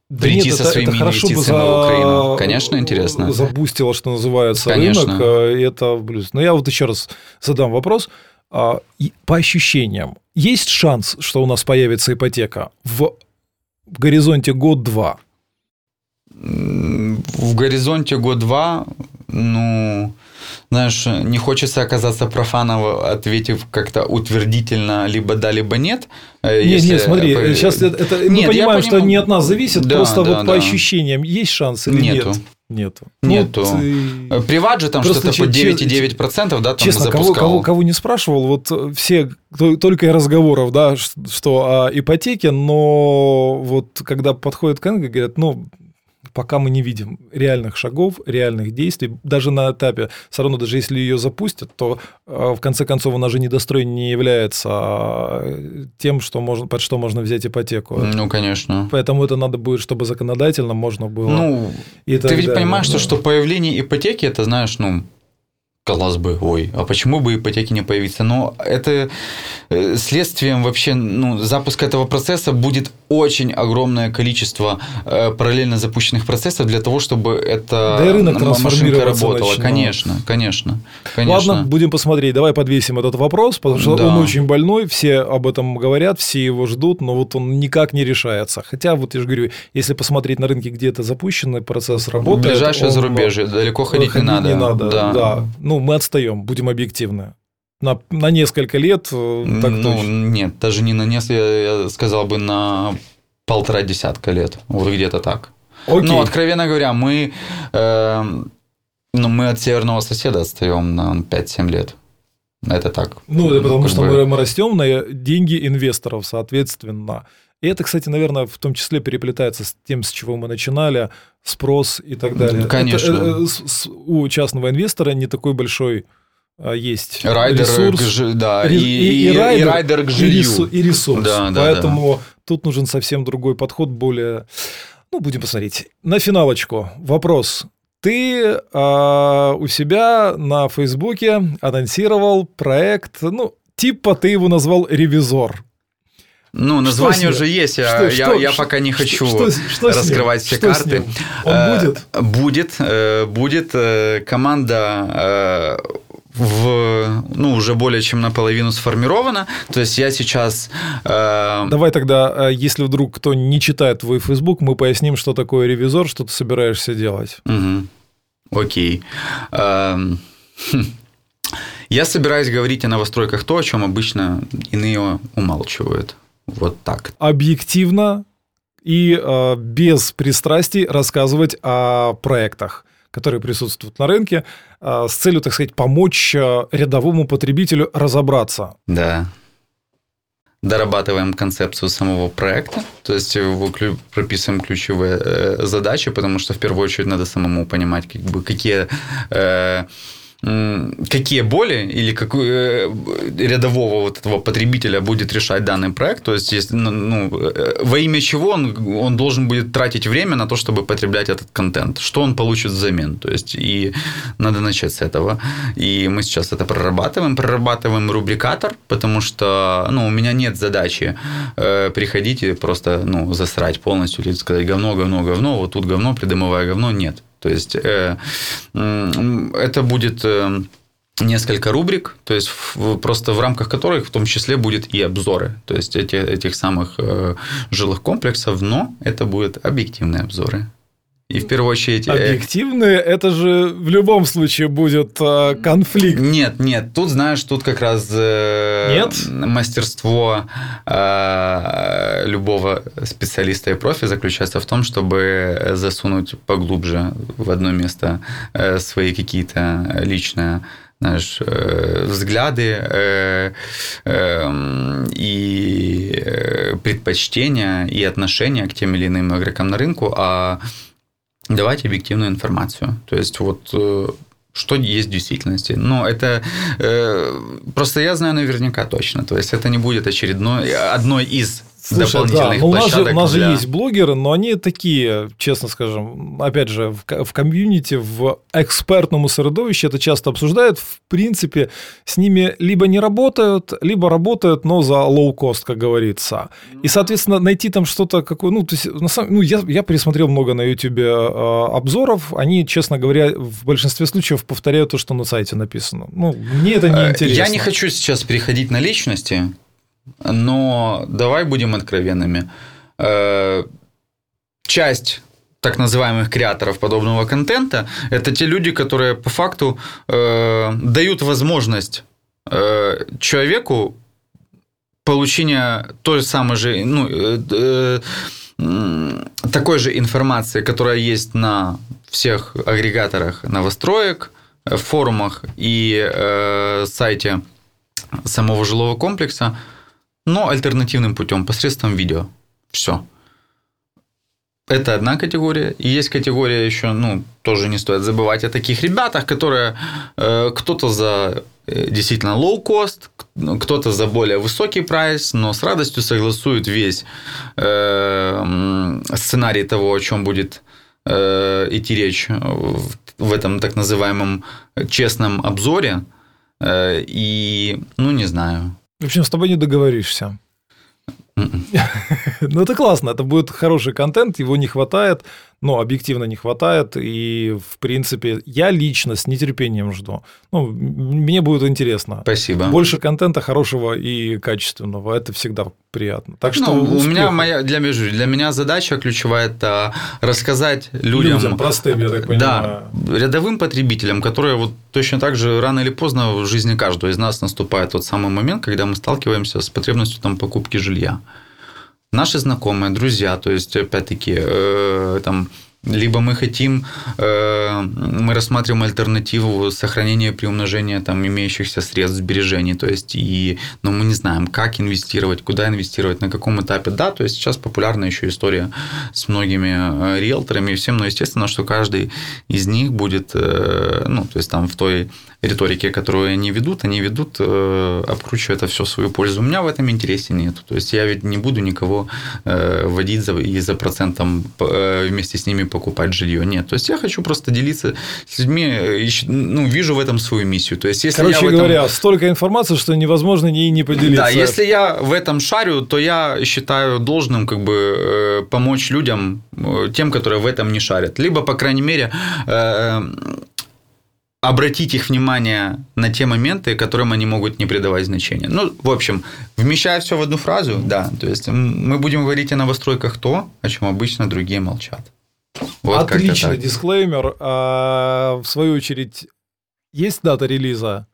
Да прийти нет, со это- своими это хорошо бы инвестициями в за- Украину? Конечно, интересно. Забустило, что называется, Конечно. рынок. э, Это плюс. Но я вот еще раз задам вопрос. А, По ощущениям, есть шанс, что у нас появится ипотека в горизонте год-два? В горизонте год-два, ну, знаешь, не хочется оказаться профаном, ответив как-то утвердительно либо да, либо нет. Э, Нет, если- нет, смотри, э, сейчас это, это- мы Нет, я понимаем, что понимаю. не от нас зависит, Да, просто да, вот по да. ощущениям есть шанс или Нету. нет? Нету. Нету. Ну, ты- Э, Приват же там что-то по че- 9,9%, да, там Честно, кого, запускал. кого, кого не спрашивал, вот э, все то- только и разговоров, да, что о ипотеке, но вот когда подходят к Энге, говорят, ну, пока мы не видим реальных шагов, реальных действий, даже на этапе, все равно, даже если ее запустят, то э, в конце концов она же недострой не является а, тем, что можно, под что можно взять ипотеку. Ну, конечно. Поэтому это надо будет, чтобы законодательно можно было. Ну, и ты ведь далее, понимаешь, да. что, что появление ипотеки, это, знаешь, ну, казалось бы, ой, а почему бы ипотеки не появиться? Но это э, следствием вообще, ну, запуска этого процесса будет очень огромное количество э, параллельно запущенных процессов для того, чтобы это Да и рынок машинка работала. начнет. Конечно, конечно, конечно. Ладно, будем посмотреть. Давай подвесим этот вопрос, потому что Да. он очень больной, все об этом говорят, все его ждут, но вот он никак не решается. Хотя, вот я же говорю, если посмотреть на рынке, где это запущенный процесс работает... Ближайшее зарубежье, далеко ходить, не надо. не надо. Да. Да. Ну, мы отстаем, будем объективны. На, на несколько лет, э, так ну, точно. нет, даже не на несколько, я сказал бы на полтора десятка лет, вот где-то так. Окей. Ну, откровенно говоря, мы, э, ну, мы от северного соседа отстаем на 5-7 лет. Это так. Ну, это потому что бы. мы, растем на деньги инвесторов, соответственно. И это, кстати, наверное, в том числе переплетается с тем, с чего мы начинали, спрос и так далее. Конечно. Это, э, с- с- у частного инвестора не такой большой есть Райдер, ресурс. к да, Ре- и, и- и райдер, райдер к и жилью. и ресурс. Да, да, Поэтому тут нужен совсем другой подход, более... Ну, будем посмотреть. На финалочку вопрос. Ты а, у себя на Фейсбуке анонсировал проект, ну, типа ты его назвал «Ревизор». Ну, название уже есть, Что- я, что- я что- пока не хочу что что раскрывать все Что карты. Он Э, будет? Будет, э, будет э, команда в, ну, уже более чем наполовину сформирована. То есть я сейчас... э, Давай тогда, а, если вдруг кто не читает твой Фейсбук, мы поясним, что такое ревизор, что ты собираешься делать. Мгм. Окей. Хм. Я собираюсь говорить о новостройках то, о чем обычно иные умалчивают. Вот так. объективно и э, без пристрастий рассказывать о проектах, которые присутствуют на рынке, э, с целью, так сказать, помочь э, рядовому потребителю разобраться. Да. Дорабатываем концепцию самого проекта, то есть прописываем ключевые э, задачи, потому что в первую очередь надо самому понимать, как бы, какие, какие боли или какую э, рядового вот этого потребителя будет решать данный проект. То есть, если, ну, ну, э, во имя чего он, он должен будет тратить время на то, чтобы потреблять этот контент, что он получит взамен. То есть, и надо начать с этого. И мы сейчас это прорабатываем, прорабатываем рубрикатор, потому что ну, у меня нет задачи э, приходить и просто ну, засрать полностью или сказать говно, говно, говно, вот тут говно, придомовое говно, нет. То есть э, это будет э, несколько рубрик, то есть в- просто в рамках которых в том числе будет и обзоры, то есть эти, этих самых э, жилых комплексов, но это будут объективные обзоры. И в первую очередь... э, Объективные, это же в любом случае будет э, конфликт. Нет, нет, тут, знаешь, тут как раз э, Нет? мастерство э, любого специалиста и профи заключается в том, чтобы засунуть поглубже в одно место э, свои какие-то личные знаешь, э, взгляды э, э, и предпочтения и отношения к тем или иным игрокам на рынку, а давать объективную информацию. То есть вот э, что есть в действительности. Но это э, просто я знаю наверняка точно. То есть это не будет очередной одной из Слушай, да, дополнительных ну, у нас же, у нас же для- есть блогеры, но они такие, честно скажем, опять же, в, в комьюнити, в экспертном средовище это часто обсуждают. В принципе, с ними либо не работают, либо работают, но за лоу-кост, как говорится. И, соответственно, найти там что-то какое, ну, то есть, на самом, ну, я, я пересмотрел много на Ютубе э, обзоров, они, честно говоря, в большинстве случаев повторяют то, что на сайте написано. Ну, мне это не Э, интересно. Я не хочу сейчас переходить на личности, но давай будем откровенными. Э, Часть так называемых креаторов подобного контента это те люди, которые по факту э, дают возможность э, человеку получения той самой же, ну, э, э, такой же информации, которая есть на всех агрегаторах новостроек, э, форумах и э, сайте самого жилого комплекса, но альтернативным путем, посредством видео. Все. Это одна категория. И есть категория еще, ну, тоже не стоит забывать о таких ребятах, которые э, кто-то за э, действительно low cost, кто-то за более высокий прайс, но с радостью согласуют весь э, сценарий того, о чем будет э, идти речь в, в этом так называемом честном обзоре. Э, и, ну, не знаю. В общем, с тобой не договоришься. Мгм. Ну, это классно, это будет хороший контент, его не хватает, но объективно не хватает, и, в принципе, я лично с нетерпением жду. Ну, мне будет интересно. Спасибо. Больше контента хорошего и качественного, это всегда приятно. Так что Ну, у меня моя для меня, для меня задача ключевая это рассказать людям, людям простым, я так понимаю. да, рядовым потребителям, которые вот точно так же рано или поздно в жизни каждого из нас наступает тот самый момент, когда мы сталкиваемся с потребностью там покупки жилья. Наши знакомые, друзья, то есть опять-таки э, там либо мы хотим, э, мы рассматриваем альтернативу сохранения и приумножения там имеющихся средств сбережений, то есть и, но мы не знаем, как инвестировать, куда инвестировать, на каком этапе, да, то есть сейчас популярна еще история с многими э, риэлторами и всем, но естественно, что каждый из них будет, э, ну, то есть там в той риторике, которую они ведут, они ведут, э, обкручивая это все в свою пользу. У меня в этом интересе нет. То есть я ведь не буду никого э, водить за, и за процентом э, вместе с ними покупать жилье. Нет. То есть я хочу просто делиться с людьми, э, ну, вижу в этом свою миссию. То есть если Короче я в этом... говоря, столько информации, что невозможно ей не поделиться. Да, если я в этом шарю, то я считаю должным как бы э, помочь людям, тем, которые в этом не шарят. Либо, по крайней мере, обратить их внимание на те моменты, которым они могут не придавать значения. Ну, в общем, вмещая все в одну фразу, да, то есть мы будем говорить о новостройках то, о чем обычно другие молчат. Вот Отличный дисклеймер. А, в свою очередь, есть дата релиза?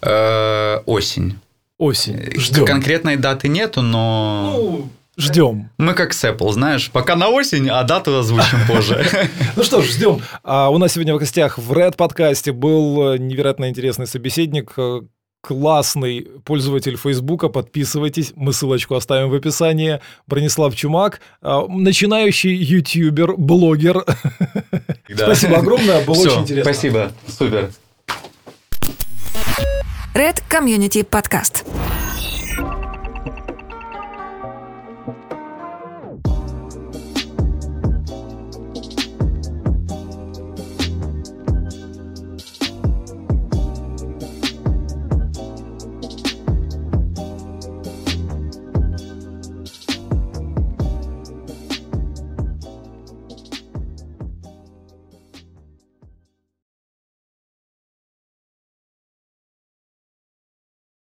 Э, осень. Осень. Э, Ждем. Конкретной даты нету, но Ну, ждем. мы как с Apple, знаешь, пока на осень, а дату озвучим позже. Ну что ж, ждем. А у нас сегодня в гостях в Red подкасте был э, невероятно интересный собеседник, э, классный пользователь Фейсбука. Подписывайтесь, мы ссылочку оставим в описании. Бронислав Чумак, э, начинающий ютубер, блогер. Спасибо огромное, было Всё, очень интересно. Спасибо, супер. Red Community Podcast.